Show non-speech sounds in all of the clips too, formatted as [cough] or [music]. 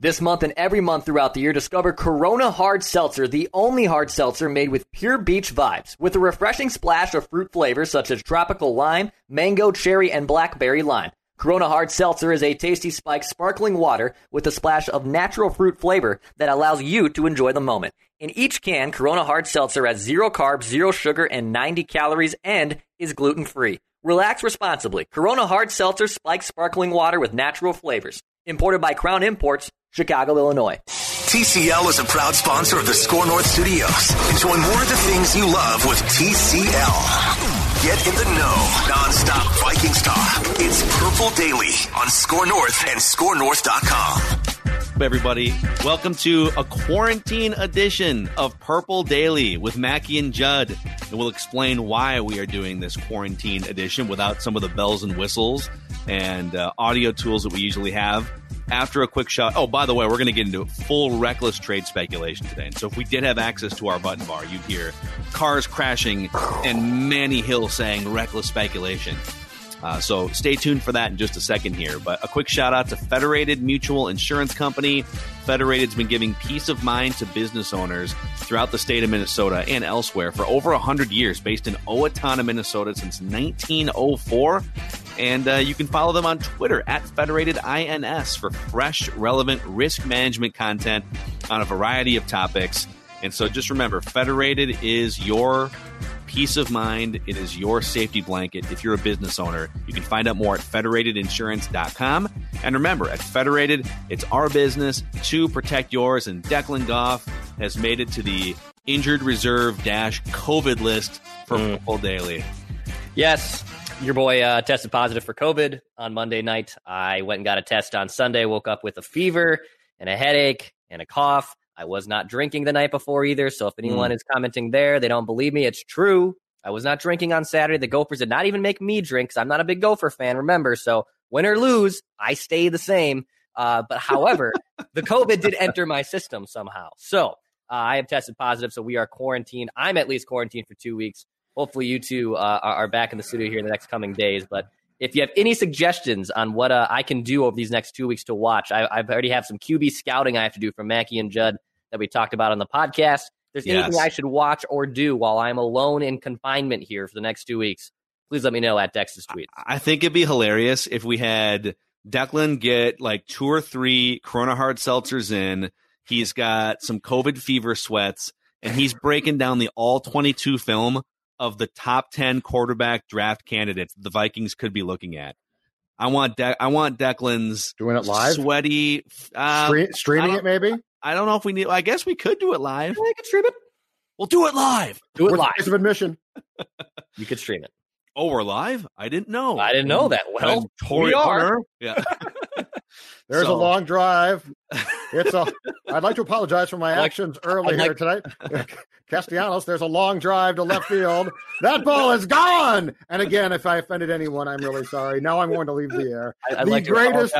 This month and every month throughout the year, discover Corona Hard Seltzer, the only hard seltzer made with pure beach vibes. With a refreshing splash of fruit flavors such as tropical lime, mango, cherry, and blackberry lime. Corona Hard Seltzer is a tasty spiked sparkling water with a splash of natural fruit flavor that allows you to enjoy the moment. In each can, Corona Hard Seltzer has zero carbs, zero sugar, and 90 calories and is gluten free. Relax responsibly. Corona Hard Seltzer spiked sparkling water with natural flavors. Imported by Crown Imports, Chicago, Illinois. TCL is a proud sponsor of the Score North Studios. Enjoy more of the things you love with TCL. Get in the know, nonstop Vikings talk. It's Purple Daily on Score North and ScoreNorth.com. everybody. Welcome to a quarantine edition of Purple Daily with Mackie and Judd. And we'll explain why we are doing this quarantine edition without some of the bells and whistles and uh, audio tools that we usually have. After a quick shot. Oh, by the way, we're going to get into full reckless trade speculation today. And so, if we did have access to our button bar, you'd hear cars crashing and Manny Hill saying reckless speculation. Uh, so stay tuned for that in just a second here. But a quick shout out to Federated Mutual Insurance Company. Federated's been giving peace of mind to business owners throughout the state of Minnesota and elsewhere for over 100 years, based in Owatonna, Minnesota since 1904. And uh, you can follow them on Twitter at Federated INS for fresh, relevant risk management content on a variety of topics. And so just remember, Federated is your peace of mind. It is your safety blanket if you're a business owner. You can find out more at federatedinsurance.com. And remember, at Federated, it's our business to protect yours. And Declan Goff has made it to the injured reserve dash COVID list for Mm. Football Daily. Yes, your boy uh, tested positive for COVID on Monday night. I went and got a test on Sunday, woke up with a fever and a headache and a cough. I was not drinking the night before either. So if anyone is commenting there, they don't believe me. It's true. I was not drinking on Saturday. The Gophers did not even make me drink because I'm not a big Gopher fan, remember. So win or lose, I stay the same. Uh, but however, [laughs] the COVID did enter my system somehow. So uh, I have tested positive. So we are quarantined. I'm at least quarantined for two weeks. Hopefully, you two uh, are back in the studio here in the next coming days. But if you have any suggestions on what uh, I can do over these next two weeks to watch, I, I've already have some QB scouting I have to do for Mackie and Judd that we talked about on the podcast. If there's Yes. anything I should watch or do while I'm alone in confinement here for the next two weeks, please let me know at Dex's tweet. I think it'd be hilarious if we had Declan get like two or three Corona hard seltzers in. He's got some COVID fever sweats, and he's breaking down the all 22 film of the top 10 quarterback draft candidates the Vikings could be looking at. I want De- I want Declan's Doing it live? sweaty. Uh, Stre- streaming it, maybe? I don't know if we need. I guess we could do it live. I could stream it. We'll do it live. Do it Worth live. price of admission. You could stream it. Oh, we're live. I didn't know. I didn't know that. Well, I'm Torii we are. Hunter. Yeah. [laughs] There's So- a long drive. It's a. [laughs] I'd like to apologize for my like- actions earlier like- tonight. [laughs] Castellanos, there's a long drive to left field. That ball is gone. And again, if I offended anyone, I'm really sorry. Now I'm going to leave the air. I- I'd the like greatest,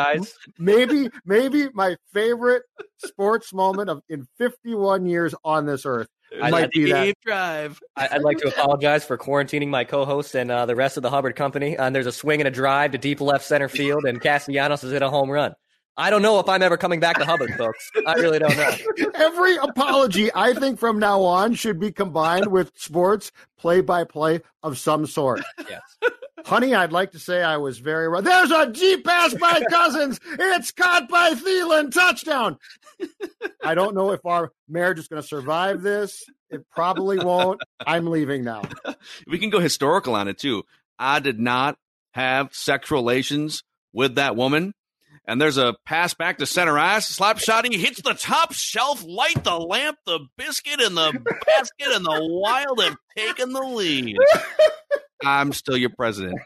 maybe, maybe my favorite sports moment of in 51 years on this earth I- might I be that. Deep drive. I- I'd like to apologize for quarantining my co-host and uh, the rest of the Hubbard company. And there's a swing and a drive to deep left center field, and Castellanos is in a home run. I don't know if I'm ever coming back to Hubbard, folks. I really don't know. [laughs] Every apology, I think, from now on should be combined with sports play by play of some sort. Yes. Honey, I'd like to say I was very right. There's a Jeep pass [laughs] by Cousins. It's caught by Thielen. Touchdown. I don't know if our marriage is going to survive this. It probably won't. I'm leaving now. we can go historical on it too. I did not have sexual relations with that woman. And there's a pass back to center ice. Slap shot. He hits the top shelf, light the lamp, the biscuit, and the basket, and the wild have taken the lead. [laughs] I'm still your president.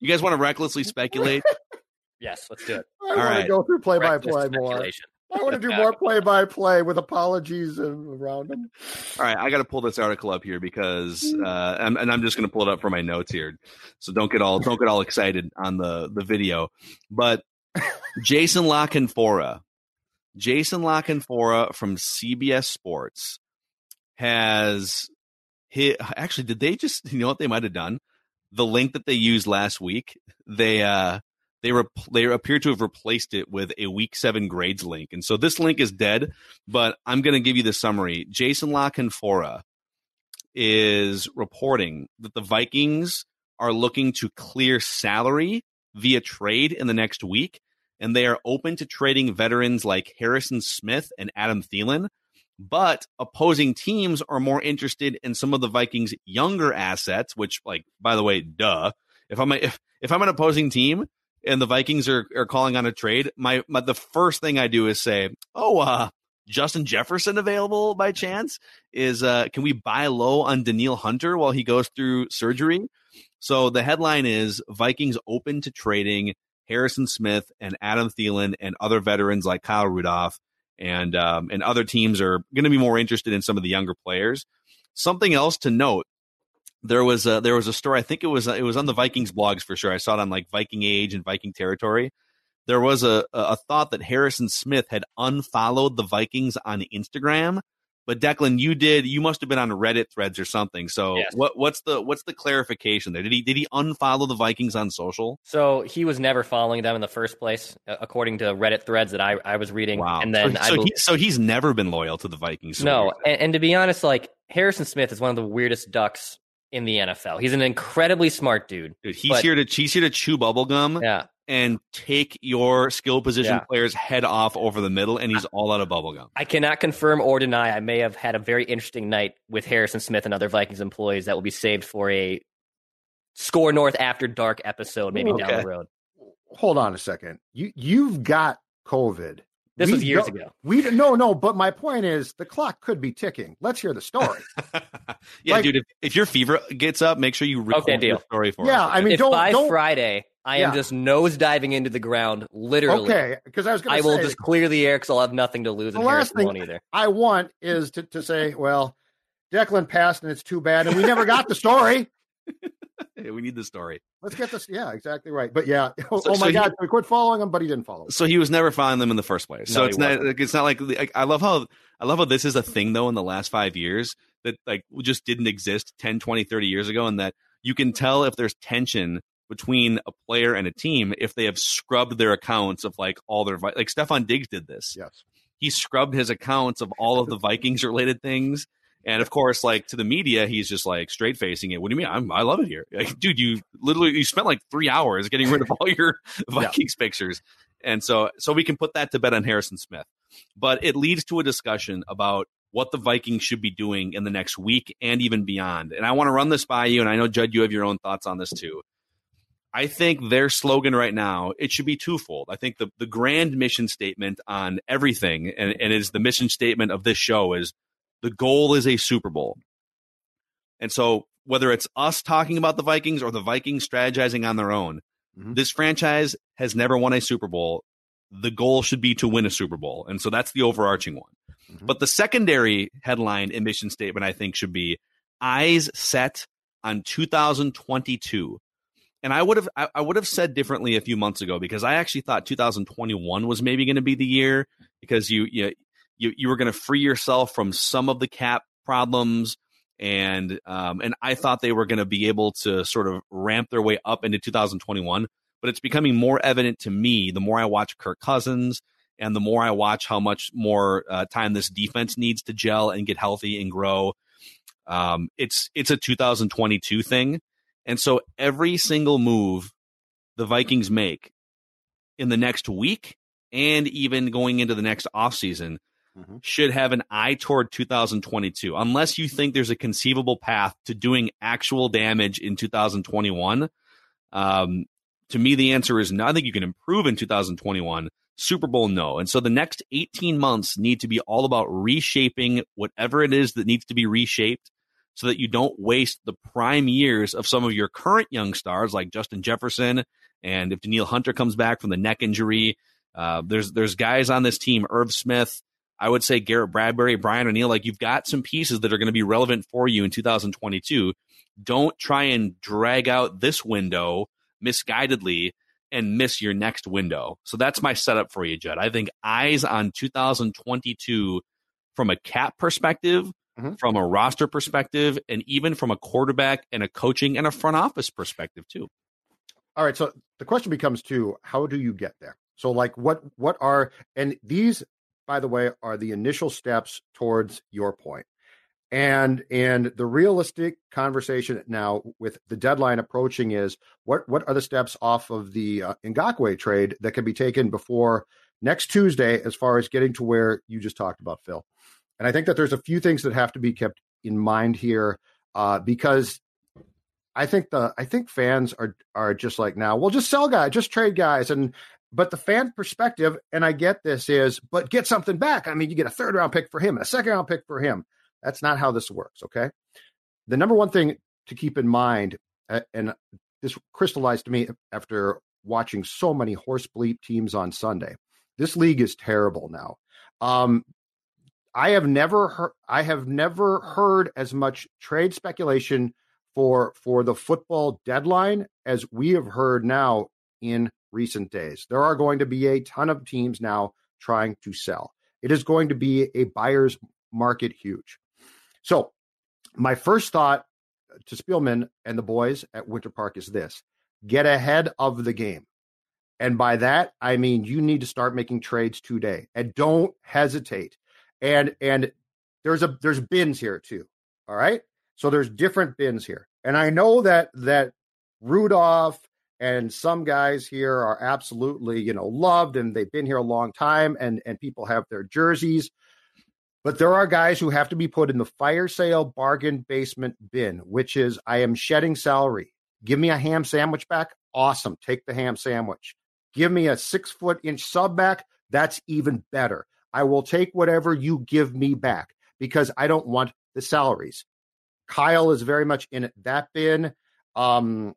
You guys want to recklessly speculate? Yes, let's do it. I want right. to go through play by play more. I want to do more play by play with apologies around them. All right, I got to pull this article up here because, uh, and, and I'm just going to pull it up for my notes here. So don't get all don't get all excited on the the video. But Jason La Canfora, Jason La Canfora from CBS Sports has hit. Actually, did they just? You know what they might have done? The link that they used last week, they uh they rep- they appear to have replaced it with a week seven grades link, and so this link is dead. But I'm going to give you the summary. Jason La Canfora is reporting that the Vikings are looking to clear salary via trade in the next week, and they are open to trading veterans like Harrison Smith and Adam Thielen. But opposing teams are more interested in some of the Vikings' younger assets, which, like, by the way, duh. If I'm a, if if I'm an opposing team and the Vikings are, are calling on a trade, my, my the first thing I do is say, "Oh, uh, Justin Jefferson available by chance? Is uh, can we buy low on Danielle Hunter while he goes through surgery?" So the headline is Vikings open to trading Harrison Smith and Adam Thielen and other veterans like Kyle Rudolph and um, and other teams are going to be more interested in some of the younger players. Something else to note there was a there was a story. I think it was it was on the Vikings blogs for sure. I saw it on like Viking Age and Viking Territory. There was a a thought that Harrison Smith had unfollowed the Vikings on Instagram, but Declan, you did. You must have been on Reddit threads or something. So Yes. what what's the what's the clarification there? Did he did he unfollow the Vikings on social? So he was never following them in the first place, according to Reddit threads that I, I was reading. Wow. And then so, I so, bel- he, so he's never been loyal to the Vikings. no, and, and to be honest, like Harrison Smith is one of the weirdest ducks in the NFL. He's an incredibly smart dude. Dude, he's but- here to he's here to chew bubblegum Yeah, and take your skill position Yeah. players head off over the middle, and he's all out of bubblegum. I cannot confirm or deny. I may have had a very interesting night with Harrison Smith and other Vikings employees that will be saved for a Score North After Dark episode, maybe down the road. Hold on a second. You you've got COVID. This We was years don't- ago. We no no, but my point is the clock could be ticking. Let's hear the story. [laughs] yeah, Like- dude. If, if your fever gets up, make sure you record Okay, deal. the story for Yeah, us. I mean, if don't by don't. Friday I am Yeah. just nose diving into the ground, literally, okay, because I was going to. Say I to will just clear the air because I'll have nothing to lose, The last Harrison thing- either. I want is to, to say, well, Declan passed and it's too bad, and we never got the story. [laughs] [laughs] We need the story. Let's get this. Yeah, exactly right. But yeah, [laughs] oh, So- oh so my he- God, we quit following him, but he didn't follow. us. So he was never following them in the first place. So it's not. wasn't. Like, it's not like, like I love how I love how this is a thing though in the last five years that like just didn't exist 10, 20, 30 years ago, and that you can tell if there's tension between a player and a team if they have scrubbed their accounts of like all their like Stefon Diggs did this. Yes. He scrubbed his accounts of all of the Vikings related things. And of course, like to the media, he's just like straight facing it. What do you mean? I'm, I love it here, like, dude. You literally you spent like three hours getting rid of all [laughs] your Vikings pictures, and so so we can put that to bed on Harrison Smith. But it leads to a discussion about what the Vikings should be doing in the next week and even beyond. And I want to run this by you, and I know Judd, you have your own thoughts on this too. I think their slogan right now it should be twofold. I think the the grand mission statement on everything, and, and is the mission statement of this show is the goal is a Super Bowl. And so whether it's us talking about the Vikings or the Vikings strategizing on their own, Mhm. this franchise has never won a Super Bowl. The goal should be to win a Super Bowl. And so that's the overarching one. Mhm. But the secondary headline and mission statement, I think, should be eyes set on 2022. And I would have I would have said differently a few months ago because I actually thought 2021 was maybe going to be the year because you you you, you were going to free yourself from some of the cap problems and um, and I thought they were going to be able to sort of ramp their way up into 2021 but it's becoming more evident to me the more I watch Kirk Cousins and the more I watch how much more uh, time this defense needs to gel and get healthy and grow um, it's it's a 2022 thing. And so every single move the Vikings make in the next week and even going into the next offseason mm-hmm. should have an eye toward 2022, unless you think there's a conceivable path to doing actual damage in 2021. Um, to me, the answer is no. I think you can improve in 2021. Super Bowl, no. And so the next 18 months need to be all about reshaping whatever it is that needs to be reshaped so that you don't waste the prime years of some of your current young stars like Justin Jefferson. And if Danielle Hunter comes back from the neck injury, uh, there's there's guys on this team, Irv Smith, I would say Garrett Bradbury, Brian O'Neill, like you've got some pieces that are going to be relevant for you in 2022. Don't try and drag out this window misguidedly and miss your next window. So that's my setup for you, Judd. I think eyes on 2022 from a cap perspective, mm-hmm. from a roster perspective, and even from a quarterback and a coaching and a front office perspective too. All right. So the question becomes too, how do you get there? So like what what are and these by the way are the initial steps towards your point. And and the realistic conversation now with the deadline approaching is what what are the steps off of the uh, Ngakoue trade that can be taken before next Tuesday as far as getting to where you just talked about Phil. And I think that there's a few things that have to be kept in mind here uh, because I think the I think fans are are just like now, well, just sell guys, just trade guys, and but the fan perspective, and I get this, is but get something back. I mean, you get a third round pick for him and a second round pick for him. That's not how this works. Okay. The number one thing to keep in mind, and this crystallized to me after watching so many horse bleep teams on Sunday. This league is terrible now. Um, I have never heard I have never heard as much trade speculation for for the football deadline as we have heard now in recent days. There are going to be a ton of teams now trying to sell. It is going to be a buyer's market huge. So, my first thought to Spielman and the boys at Winter Park is this get ahead of the game. And by that, I mean you need to start making trades today and don't hesitate. And and there's a there's bins here too. All right. So there's different bins here. And I know that that Rudolph and some guys here are absolutely, you know, loved and they've been here a long time and and people have their jerseys. But there are guys who have to be put in the fire sale bargain basement bin, which is I am shedding salary. Give me a ham sandwich back. Awesome. Take the ham sandwich. Give me a six foot inch sub back. That's even better. I will take whatever you give me back because I don't want the salaries. Kyle is very much in that bin. Um,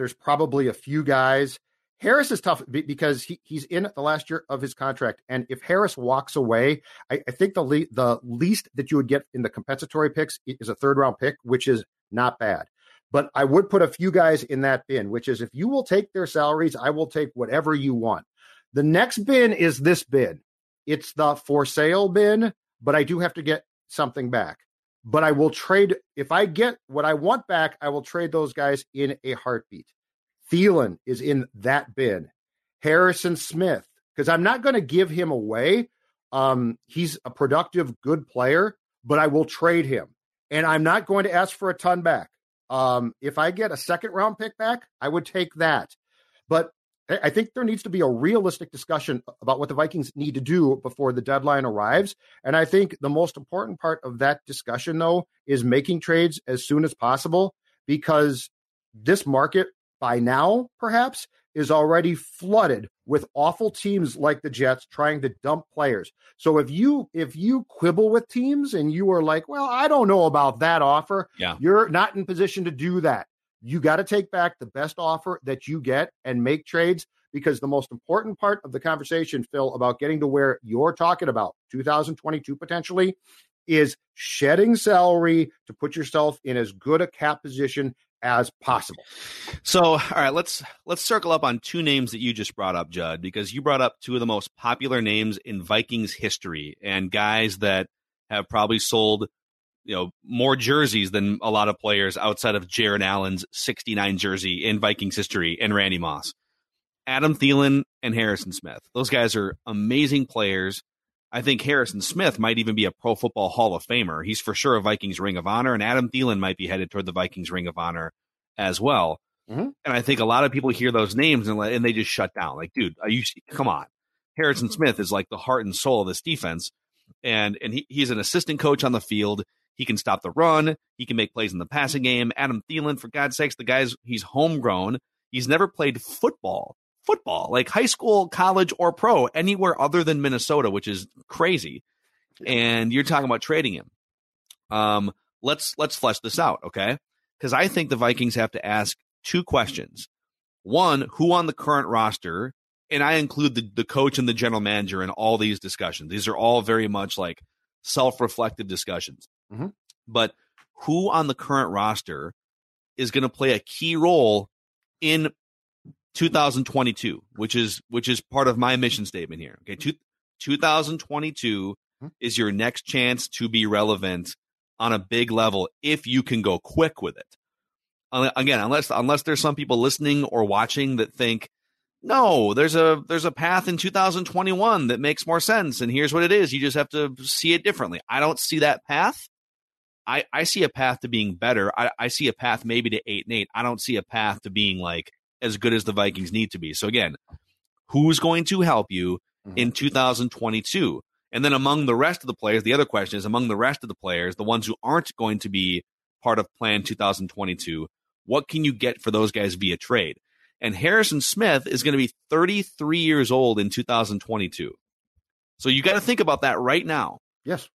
there's probably a few guys. Harris is tough because he, he's in the last year of his contract, and if Harris walks away, I, I think the le- the least that you would get in the compensatory picks is a third round pick, which is not bad. But I would put a few guys in that bin, which is if you will take their salaries, I will take whatever you want. The next bin is this bin. It's the for sale bin, but I do have to get something back but I will trade if I get what I want back. I will trade those guys in a heartbeat. Thielen is in that bin. Harrison Smith, because I'm not going to give him away. Um, he's a productive, good player, but I will trade him, and I'm not going to ask for a ton back. Um, if I get a second round pick back, I would take that. But I think there needs to be a realistic discussion about what the Vikings need to do before the deadline arrives. And I think the most important part of that discussion, though, is making trades as soon as possible because this market by now, perhaps, is already flooded with awful teams like the Jets trying to dump players. So if you if you quibble with teams and you are like, well, I don't know about that offer, yeah. you're not in position to do that. You got to take back the best offer that you get and make trades because the most important part of the conversation, Phil, about getting to where you're talking about 2022 potentially is shedding salary to put yourself in as good a cap position as possible. So, all right, let's let's circle up on two names that you just brought up, Judd, because you brought up two of the most popular names in Vikings history and guys that have probably sold you know more jerseys than a lot of players outside of Jared Allen's 69 jersey in Vikings history and Randy Moss. Adam Thielen and Harrison Smith. Those guys are amazing players. I think Harrison Smith might even be a Pro Football Hall of Famer. He's for sure a Vikings Ring of Honor, and Adam Thielen might be headed toward the Vikings Ring of Honor as well. Mhm. And I think a lot of people hear those names and, and they just shut down. Like, dude, are you come on? Harrison Smith is like the heart and soul of this defense, and and he, he's an assistant coach on the field. He can stop the run. He can make plays in the passing game. Adam Thielen, for God's sakes, the guy's he's homegrown. He's never played football, football like high school, college, or pro anywhere other than Minnesota, which is crazy. And you're talking about trading him. Um, let's let's flesh this out, okay? Because I think the Vikings have to ask two questions. One, who on the current roster, and I include the, the coach and the general manager in all these discussions. These are all very much like self-reflective discussions. Mhm. But who on the current roster is going to play a key role in 2022, which is which is part of my mission statement here. Okay, Two, 2022 Mhm. is your next chance to be relevant on a big level if you can go quick with it. Again, unless unless there's some people listening or watching that think, no, there's a there's a path in 2021 that makes more sense, and here's what it is. You just have to see it differently. I don't see that path. I, I see a path to being better. I, I see a path maybe to eight and eight. I don't see a path to being like as good as the Vikings need to be. So again, who's going to help you in mm-hmm. 2022? And then among the rest of the players, the other question is among the rest of the players, the ones who aren't going to be part of Plan 2022, what can you get for those guys via trade? And Harrison Smith is going to be 33 years old in 2022. So you got to think about that right now Yes.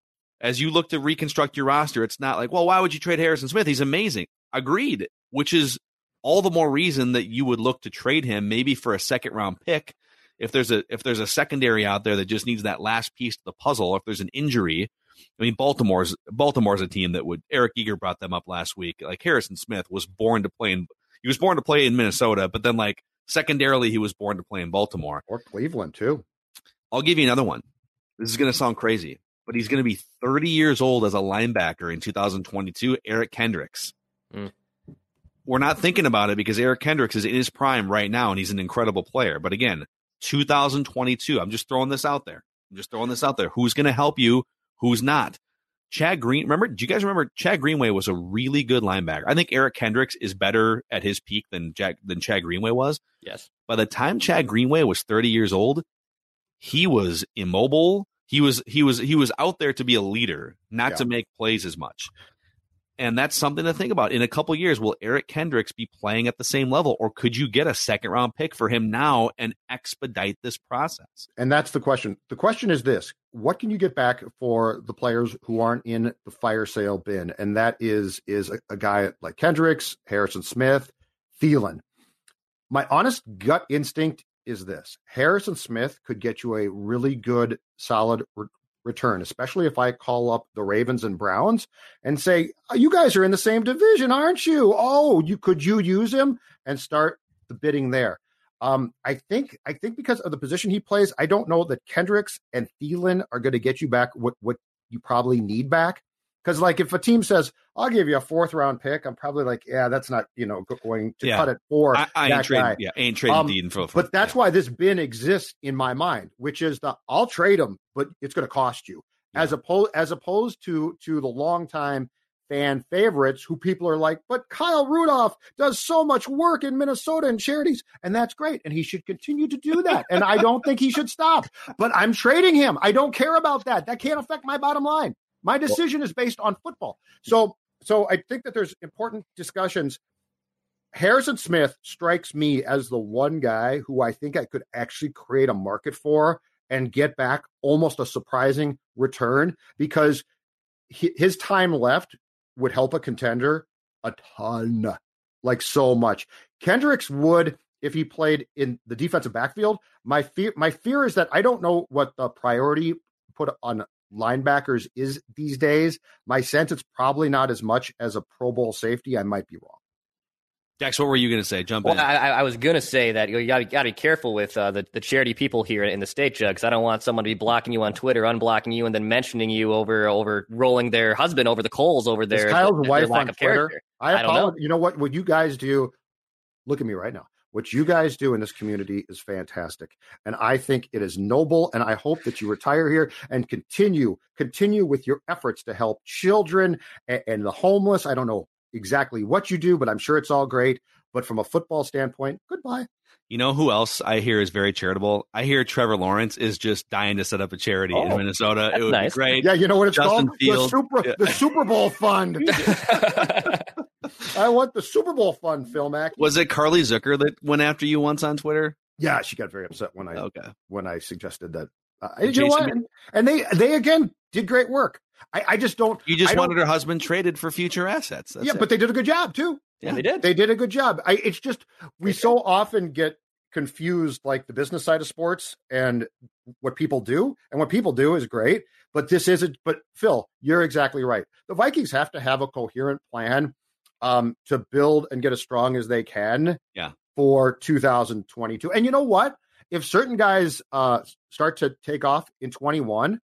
As you look to reconstruct your roster, it's not like, well, why would you trade Harrison Smith? He's amazing. Agreed, which is all the more reason that you would look to trade him maybe for a second round pick. If there's a if there's a secondary out there that just needs that last piece to the puzzle, if there's an injury, I mean Baltimore's Baltimore's a team that would Eric Eager brought them up last week. Like Harrison Smith was born to play in he was born to play in Minnesota, but then like secondarily he was born to play in Baltimore. Or Cleveland too. I'll give you another one. This is going to sound crazy, but he's going to be 30 years old as a linebacker in 2022. Eric Kendricks. Mm. We're not thinking about it because Eric Kendricks is in his prime right now and he's an incredible player. But again, 2022. I'm just throwing this out there. I'm just throwing this out there. Who's going to help you? Who's not? Chad Green. Remember? Do you guys remember Chad Greenway was a really good linebacker? I think Eric Kendricks is better at his peak than Jack than Chad Greenway was Yes. by the time Chad Greenway was 30 years old, he was immobile. He was he was he was out there to be a leader, not Yeah. to make plays as much. And that's something to think about. In a couple years, will Eric Kendricks be playing at the same level, or could you get a second round pick for him now and expedite this process? And that's the question. The question is this what can you get back for the players who aren't in the fire sale bin? And that is is a, a guy like Kendricks, Harrison Smith, Thielen. My honest gut instinct is this Harrison Smith could get you a really good, solid re- return, especially if I call up the Ravens and Browns and say, "Oh, You guys are in the same division, aren't you? Oh, you could you use him and start the bidding there. Um, I think I think because of the position he plays, I don't know that Kendricks and Thielen are going to get you back what what you probably need back. Because like if a team says I'll give you a fourth round pick, I'm probably like, yeah, that's not you know going to Yeah. cut it for I, I that ain't trading. guy. Yeah, ain't trading Um, Dean for. But that's why this bin exists in my mind, which is the I'll trade him, but it's going to cost you. As opposed as opposed to to the longtime fan favorites who people are like, but Kyle Rudolph does so much work in Minnesota and charities, and that's great, and he should continue to do that. and I don't think he should stop. But I'm trading him. I don't care about that. That can't affect my bottom line. My decision is based on football. So so I think that there's important discussions Harrison Smith strikes me as the one guy who I think I could actually create a market for and get back almost a surprising return because his time left would help a contender a ton, like so much. Kendricks would if he played in the defensive backfield. My fear, my fear is that I don't know what the priority put on linebackers is these days. My sense it's probably not as much as a Pro Bowl safety. I might be wrong. Dex, what were you going to say? Jump Well, in. I, I I was gonna say that you got to be careful with uh, the the charity people here in the state, Jug, 'cause I don't want someone to be blocking you on Twitter, unblocking you, and then mentioning you over over rolling their husband over the coals over Is Kyle's their wife lack on of Twitter? character. I I don't know. You know what? What you guys do, look at me right now. What you guys do in this community is fantastic. And I think it is noble. And I hope that you retire here and continue, continue with your efforts to help children and, and the homeless. I don't know exactly what you do, but I'm sure it's all great. But from a football standpoint, goodbye. You know who else I hear is very charitable? I hear Trevor Lawrence is just dying to set up a charity Oh, in Minnesota. It would nice. be great. Yeah, you know what it's Justin called? Fields. The Super Yeah. the Super Bowl Fund. [laughs] I want the Super Bowl fun, Phil Mack. Was it Carly Zucker that went after you once on Twitter? Yeah, she got very upset when I Okay. when I suggested that. Uh, you know what? And, and they they again did great work. I, I just don't. You just I don't- wanted her husband traded for future assets. That's yeah, it. but they did a good job too. Yeah, they did. They did a good job. I it's just we so often get confused like the business side of sports and what people do. And what people do is great, but this isn't but Phil, you're exactly right. The Vikings have to have a coherent plan um to build and get as strong as they can Yeah. for 2022. And you know what? If certain guys uh start to take off in 21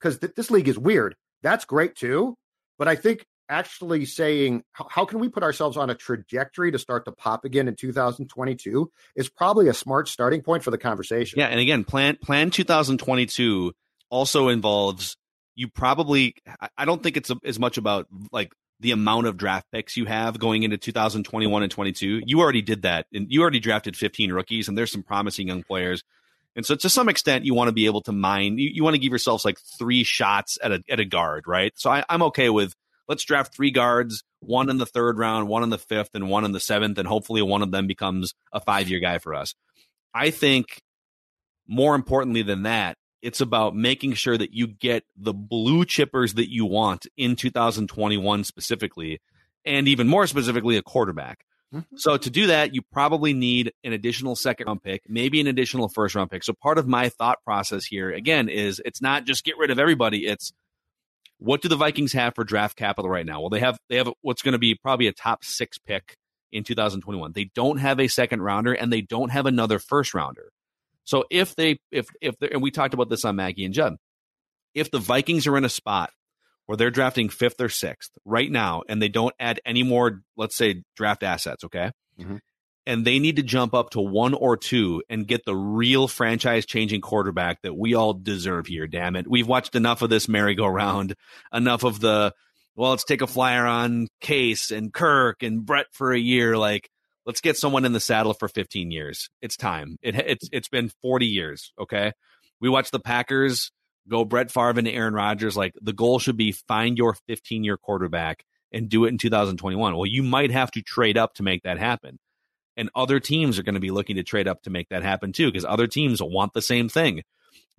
cuz th- this league is weird. That's great too, but I think actually saying how, can we put ourselves on a trajectory to start to pop again in 2022 is probably a smart starting point for the conversation. Yeah, and again, plan plan 2022 also involves you probably. I- I don't think it's a, as much about like the amount of draft picks you have going into 2021 and 22. You already did that, and you already drafted 15 rookies, and there's some promising young players. And so, to some extent, you want to be able to mine. You, you want to give yourselves like three shots at a at a guard, right? So I, I'm okay with let's draft three guards, one in the third round, one in the fifth, and one in the seventh, and hopefully one of them becomes a five year guy for us. I think more importantly than that, it's about making sure that you get the blue chippers that you want in 2021 specifically, and even more specifically, a quarterback. Mhm. So to do that, you probably need an additional second round pick, maybe an additional first round pick. So part of my thought process here again is it's not just get rid of everybody. It's what do the Vikings have for draft capital right now? Well, they have they have what's going to be probably a top six pick in 2021. They don't have a second rounder and they don't have another first rounder. So if they if if and we talked about this on Mackie and Judd, if the Vikings are in a spot where they're drafting fifth or sixth right now and they don't add any more, let's say draft assets, okay, Mhm. and they need to jump up to one or two and get the real franchise changing quarterback that we all deserve here. Damn it, we've watched enough of this merry-go-round, enough of the well, let's take a flyer on Case and Kirk and Brett for a year, like let's get someone in the saddle for 15 years. It's time. It, it's it's been 40 years. Okay, we watched the Packers go Brett Favre and Aaron Rodgers. Like the goal should be find your 15 year quarterback and do it in 2021. Well, you might have to trade up to make that happen, and other teams are going to be looking to trade up to make that happen too, because other teams want the same thing.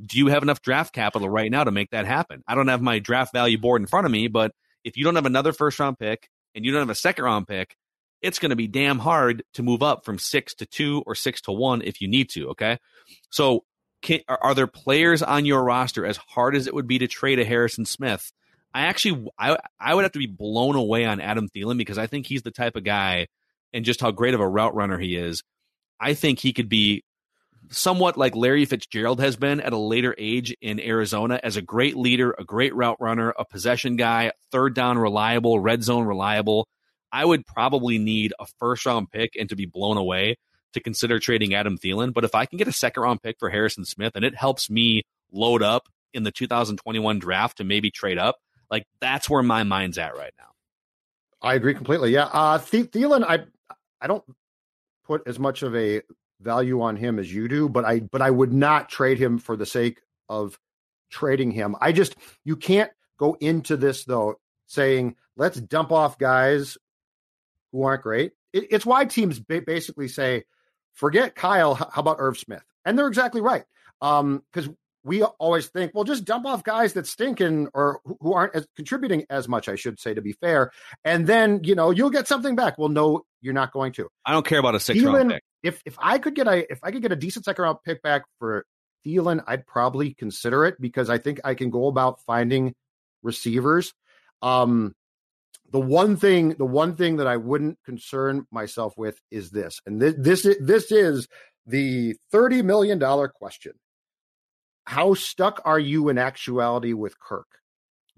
Do you have enough draft capital right now to make that happen? I don't have my draft value board in front of me, but if you don't have another first round pick and you don't have a second round pick, it's going to be damn hard to move up from six to two or six to one if you need to. Okay. So, can, are, there players on your roster as hard as it would be to trade a Harrison Smith? I actually, I, I would have to be blown away on Adam Thielen because I think he's the type of guy and just how great of a route runner he is. I think he could be somewhat like Larry Fitzgerald has been at a later age in Arizona as a great leader, a great route runner, a possession guy, third down reliable, red zone reliable. I would probably need a first round pick and to be blown away to consider trading Adam Thielen. But if I can get a second round pick for Harrison Smith and it helps me load up in the 2021 draft to maybe trade up, like that's where my mind's at right now. I agree completely. Yeah. Uh Th- Thielen, I I don't put as much of a value on him as you do, but I but I would not trade him for the sake of trading him. I just you can't go into this though saying let's dump off guys who aren't great. It, it's why teams ba- basically say, forget Kyle. How about Irv Smith? And they're exactly right. Um, because we always think, well, just dump off guys that stink and or who- who aren't as contributing as much, I should say, to be fair. And then you know you'll get something back. Well, no, you're not going to. I don't care about a six Thielen, round pick. if if I could get a if I could get a decent second round pick back for Thielen, I'd probably consider it because I think I can go about finding receivers. Um, the one thing the one thing that I wouldn't concern myself with is this, and this this is, this is the thirty million dollar question. How stuck are you in actuality with Kirk?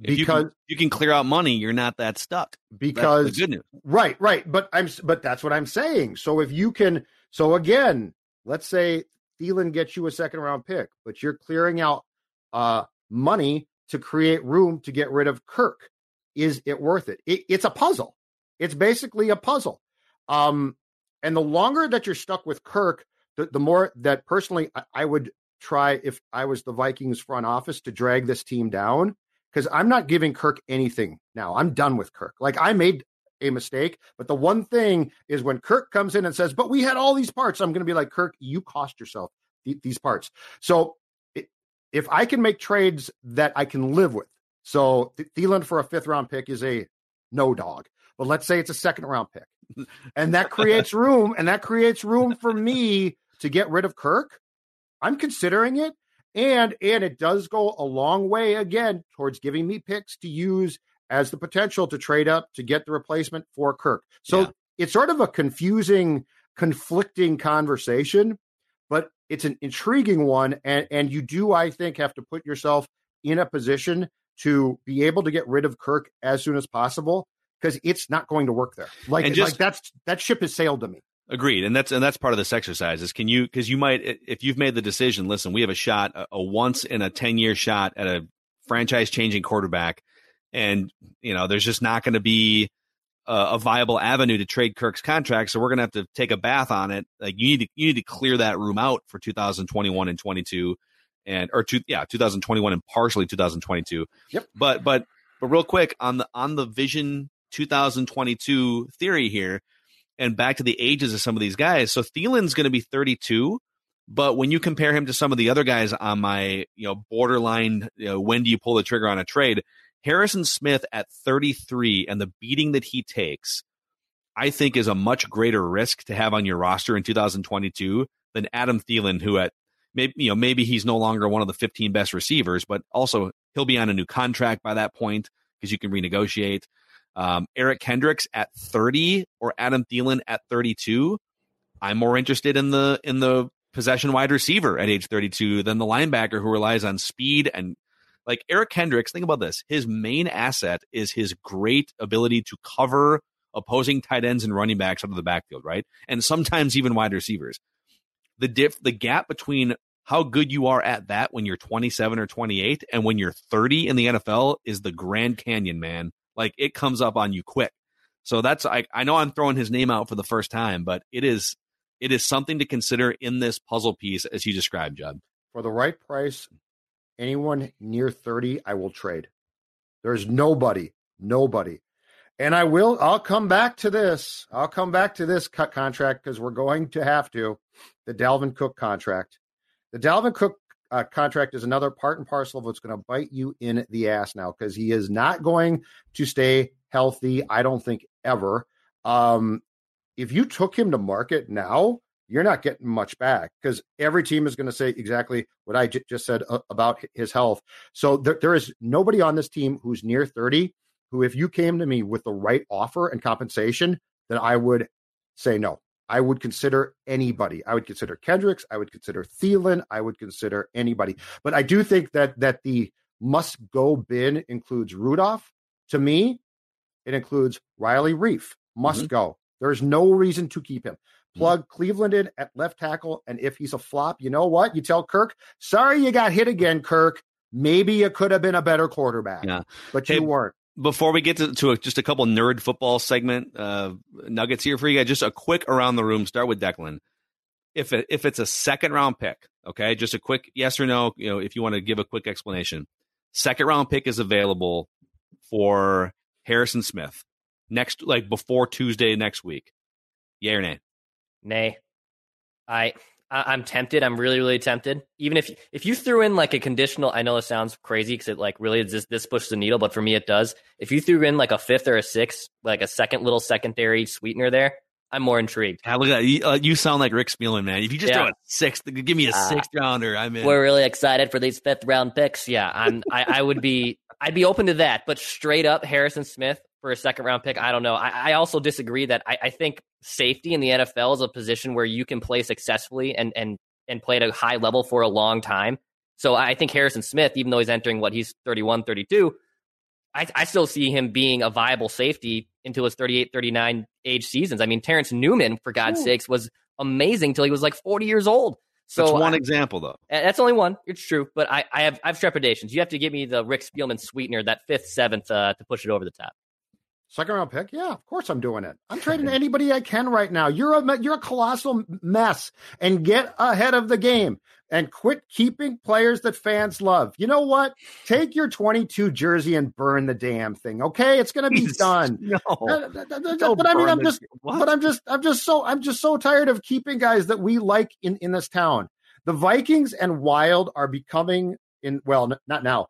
If you Because can, you can clear out money, you're not that stuck. Because the good news. Right, right. But I'm but that's what I'm saying. So if you can so again, let's say Thielen gets you a second round pick, but you're clearing out uh money to create room to get rid of Kirk. Is it worth it? it it's a puzzle. it's basically a puzzle. Um, and the longer that you're stuck with Kirk, the, the more that personally I, I would try if I was the Vikings front office to drag this team down because I'm not giving Kirk anything now. I'm done with Kirk. Like I made a mistake, but the one thing is when Kirk comes in and says, "But we had all these parts," I'm going to be like, "Kirk, you cost yourself th- these parts." So it, if I can make trades that I can live with, so Thielen for a fifth round pick is a no dog, but let's say it's a second round pick, and that creates room, and that creates room for me to get rid of Kirk. I'm considering it and and it does go a long way again towards giving me picks to use as the potential to trade up to get the replacement for Kirk. So yeah. it's sort of a confusing, conflicting conversation, but it's an intriguing one. And and you do, I think, have to put yourself in a position to be able to get rid of Kirk as soon as possible because it's not going to work there. Like, just, like that's that ship has sailed to me. Agreed, and that's and that's part of this exercise. Is can you because you might if you've made the decision. Listen, we have a shot, a, a once in a ten year shot at a franchise changing quarterback, and you know there's just not going to be a, a, viable avenue to trade Kirk's contract. So we're going to have to take a bath on it. Like you need to you need to clear that room out for 2021 and 22, and or two yeah 2021 and partially 2022. Yep. But but but real quick on the on the Vision 2022 theory here and back to the ages of some of these guys. So Thielen's going to be 32, but when you compare him to some of the other guys on my, you know, borderline, you know, when do you pull the trigger on a trade? Harrison Smith at 33 and the beating that he takes, I think is a much greater risk to have on your roster in 2022 than Adam Thielen, who at maybe, you know, maybe he's no longer one of the 15 best receivers, but also he'll be on a new contract by that point because you can renegotiate. Um, Eric Kendricks at 30 or Adam Thielen at 32. I'm more interested in the in the possession wide receiver at age 32 than the linebacker who relies on speed and like Eric Kendricks. Think about this: his main asset is his great ability to cover opposing tight ends and running backs out of the backfield, right? And sometimes even wide receivers. The diff, the gap between how good you are at that when you're 27 or 28 and when you're 30 in the NFL is the Grand Canyon, man. Like it comes up on you quick. So that's I, I know I'm throwing his name out for the first time, but it is it is something to consider in this puzzle piece as you described, Judd. For the right price, anyone near 30, I will trade. There's nobody, nobody. And I will, I'll come back to this. I'll come back to this cut contract because we're going to have to. The Dalvin Cook contract. The Dalvin Cook uh, contract is another part and parcel of what's going to bite you in the ass now because he is not going to stay healthy. I don't think ever. Um, if you took him to market now, you're not getting much back because every team is going to say exactly what I j- just said uh, about his health. So there, there is nobody on this team who's near 30 who, if you came to me with the right offer and compensation, then I would say no. I would consider anybody. I would consider Kendricks. I would consider Thielen. I would consider anybody. But I do think that that the must go bin includes Rudolph. To me, it includes Riley Reiff. Must mm-hmm. go. There's no reason to keep him. Mm-hmm. Plug mm-hmm. Cleveland in at left tackle. And if he's a flop, you know what? You tell Kirk, sorry you got hit again, Kirk. Maybe you could have been a better quarterback. Yeah. But you weren't before we get to, to a, just a couple nerd football segment uh, nuggets here for you guys, just a quick around the room. Start with Declan. If it, if it's a second round pick, okay, just a quick yes or no. You know, if you want to give a quick explanation, second round pick is available for Harrison Smith next, like before Tuesday next week. Yay or nay? Nay. I I- am tempted. I'm really, really tempted. Even if if you threw in like a conditional, I know it sounds crazy because it like really this this pushes the needle, but for me it does. If you threw in like a fifth or a sixth, like a second little secondary sweetener there, I'm more intrigued. Yeah, look at that. You, uh, you, sound like Rick Spielman, man. If you just yeah. throw a sixth, give me a uh, sixth rounder. I'm in. We're really excited for these fifth round picks. Yeah, I'm. I, I would be. I'd be open to that, but straight up Harrison Smith for a second round pick, I don't know. I, I also disagree that I, I, think safety in the NFL is a position where you can play successfully and and and play at a high level for a long time. So I think Harrison Smith, even though he's entering what he's 31, 32, I, I still see him being a viable safety until his 38, 39 age seasons. I mean, Terrence Newman, for God's Ooh. sakes, was amazing till he was like 40 years old. So that's one I, example, though. That's only one. It's true, but I, I have I have trepidations. You have to give me the Rick Spielman sweetener, that fifth, seventh, uh, to push it over the top. Second round pick? Yeah, of course I'm doing it. I'm trading anybody I can right now. You're a you're a colossal mess and get ahead of the game and quit keeping players that fans love. You know what? Take your 22 jersey and burn the damn thing. Okay, it's going to be done. [laughs] No, Uh, but I mean, I'm just, but I'm just, I'm just so, I'm just so tired of keeping guys that we like in in this town. The Vikings and Wild are becoming in well, n- not now,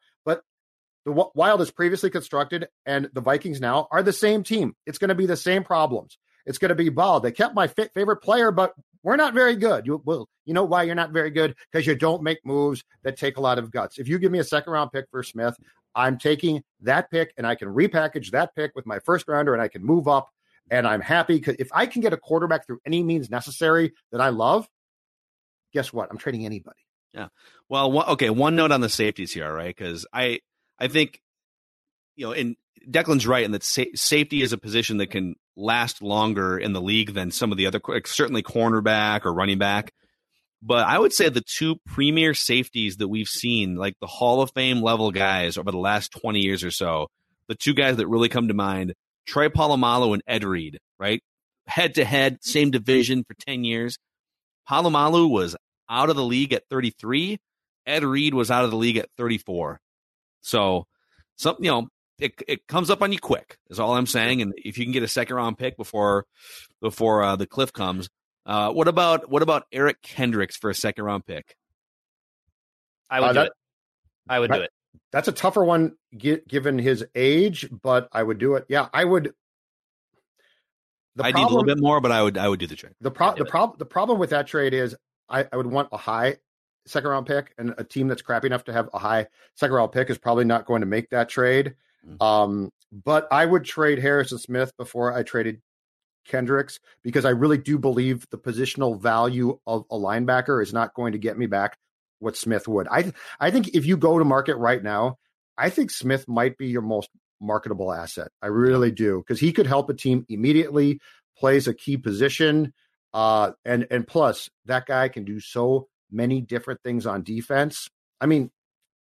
the Wi- Wild is previously constructed, and the Vikings now are the same team. It's going to be the same problems. It's going to be ball. They kept my fa- favorite player, but we're not very good. You will, you know why you're not very good? Because you don't make moves that take a lot of guts. If you give me a second round pick for Smith, I'm taking that pick and I can repackage that pick with my first rounder and I can move up. And I'm happy because if I can get a quarterback through any means necessary that I love, guess what? I'm trading anybody. Yeah. Well, okay. One note on the safeties here, right? Because I, I think, you know, in Declan's right in that sa- safety is a position that can last longer in the league than some of the other, like certainly cornerback or running back. But I would say the two premier safeties that we've seen, like the Hall of Fame level guys over the last 20 years or so, the two guys that really come to mind, Troy Polamalu and Ed Reed, right? Head to head, same division for 10 years. Polamalu was out of the league at 33. Ed Reed was out of the league at 34. So, some you know, it it comes up on you quick. Is all I'm saying. And if you can get a second round pick before before uh, the cliff comes, uh, what about what about Eric Kendricks for a second round pick? I would Uh, do that- it. I would do it. That's a tougher one gi- given his age, but I would do it. Yeah, I would. The I need a little bit more, but I would I would do the trade. The pro- the problem the problem with that trade is I, I would want a high second round pick, and a team that's crappy enough to have a high second round pick is probably not going to make that trade. Mhm. Um, but I would trade Harrison Smith before I traded Kendricks because I really do believe the positional value of a linebacker is not going to get me back what Smith would. I I think if you go to market right now, I think Smith might be your most marketable asset. I really do because he could help a team immediately, plays a key position, uh, and and plus that guy can do so many different things on defense. I mean,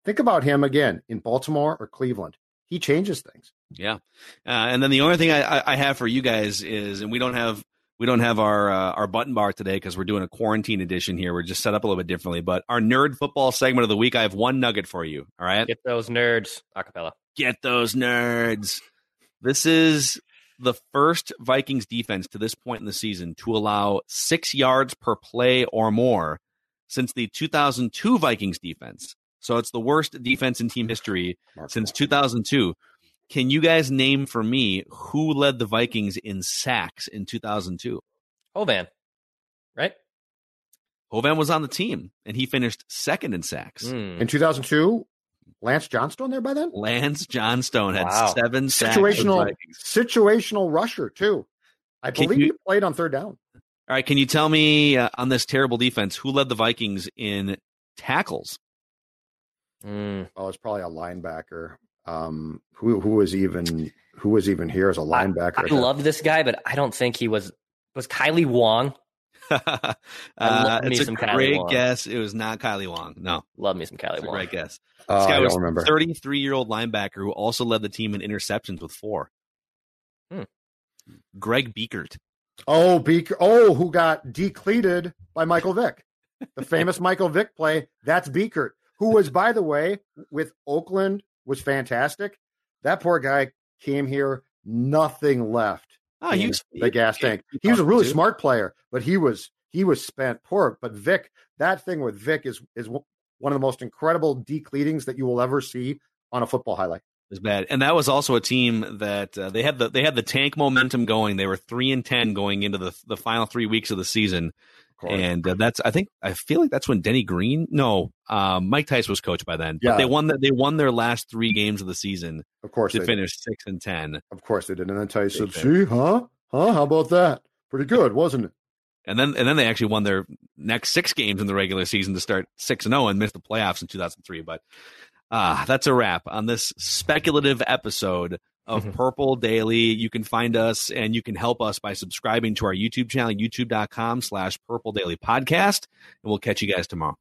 think about him again in Baltimore or Cleveland. He changes things. Yeah, uh, and then the only thing I, I, I have for you guys is, and we don't have we don't have our uh, our button bar today because we're doing a quarantine edition here. We're just set up a little bit differently. But our nerd football segment of the week, I have one nugget for you. All right, Get those nerds acapella. get those nerds. This is the first Vikings defense to this point in the season to allow six yards per play or more since the 2002 Vikings defense. So it's the worst defense in team history since 2002. Can you guys name for me who led the Vikings in sacks in 2002? Hovan, right? Hovan was on the team and he finished second in sacks. Mm. In 2002, Lance Johnstone there by then. Lance Johnstone had Wow. seven sacks. Situational Vikings. situational rusher too. I Can believe you- he played on third down. All right, can you tell me uh, on this terrible defense who led the Vikings in tackles? Mm. Oh, it's probably a linebacker. Um, who who was even who was even here as a linebacker? I love this guy, but I don't think he was. Was Kailee Wong? [laughs] uh, it's a some Kailee great Wong. guess. It was not Kailee Wong. No, Love me some Kailee it's a Wong. great guess. Uh, This guy I was don't remember. 33 year old linebacker who also led the team in interceptions with four. Hmm. Greg Biekert. Oh, Biekert. Oh, who got decleated by Michael Vick? The famous Michael Vick play. That's Biekert, who was, by the way, with Oakland was fantastic. That poor guy came here, nothing left. Oh, he was the gas tank. He was a really smart player, but he was he was spent poor. But Vick, that thing with Vick is is one of the most incredible decleatings that you will ever see on a football highlight. Was bad, and that was also a team that uh, they had the they had the tank momentum going. They were three and ten going into the the final three weeks of the season, Of and uh, that's I think I feel like that's when Denny Green, no, um, Mike Tice was coach by then. Yeah. But they won the, they won their last three games of the season of course, to they, finish six and ten, of course they did. And then Tice said, "See, huh, huh? How about that? Pretty good, wasn't it?" and then and then they actually won their next six games in the regular season to start six and zero and missed the playoffs in two thousand three. But ah, that's a wrap on this speculative episode of Mhm. Purple Daily. You can find us and you can help us by subscribing to our YouTube channel, youtube.com slash Purple Daily Podcast. And we'll catch you guys tomorrow.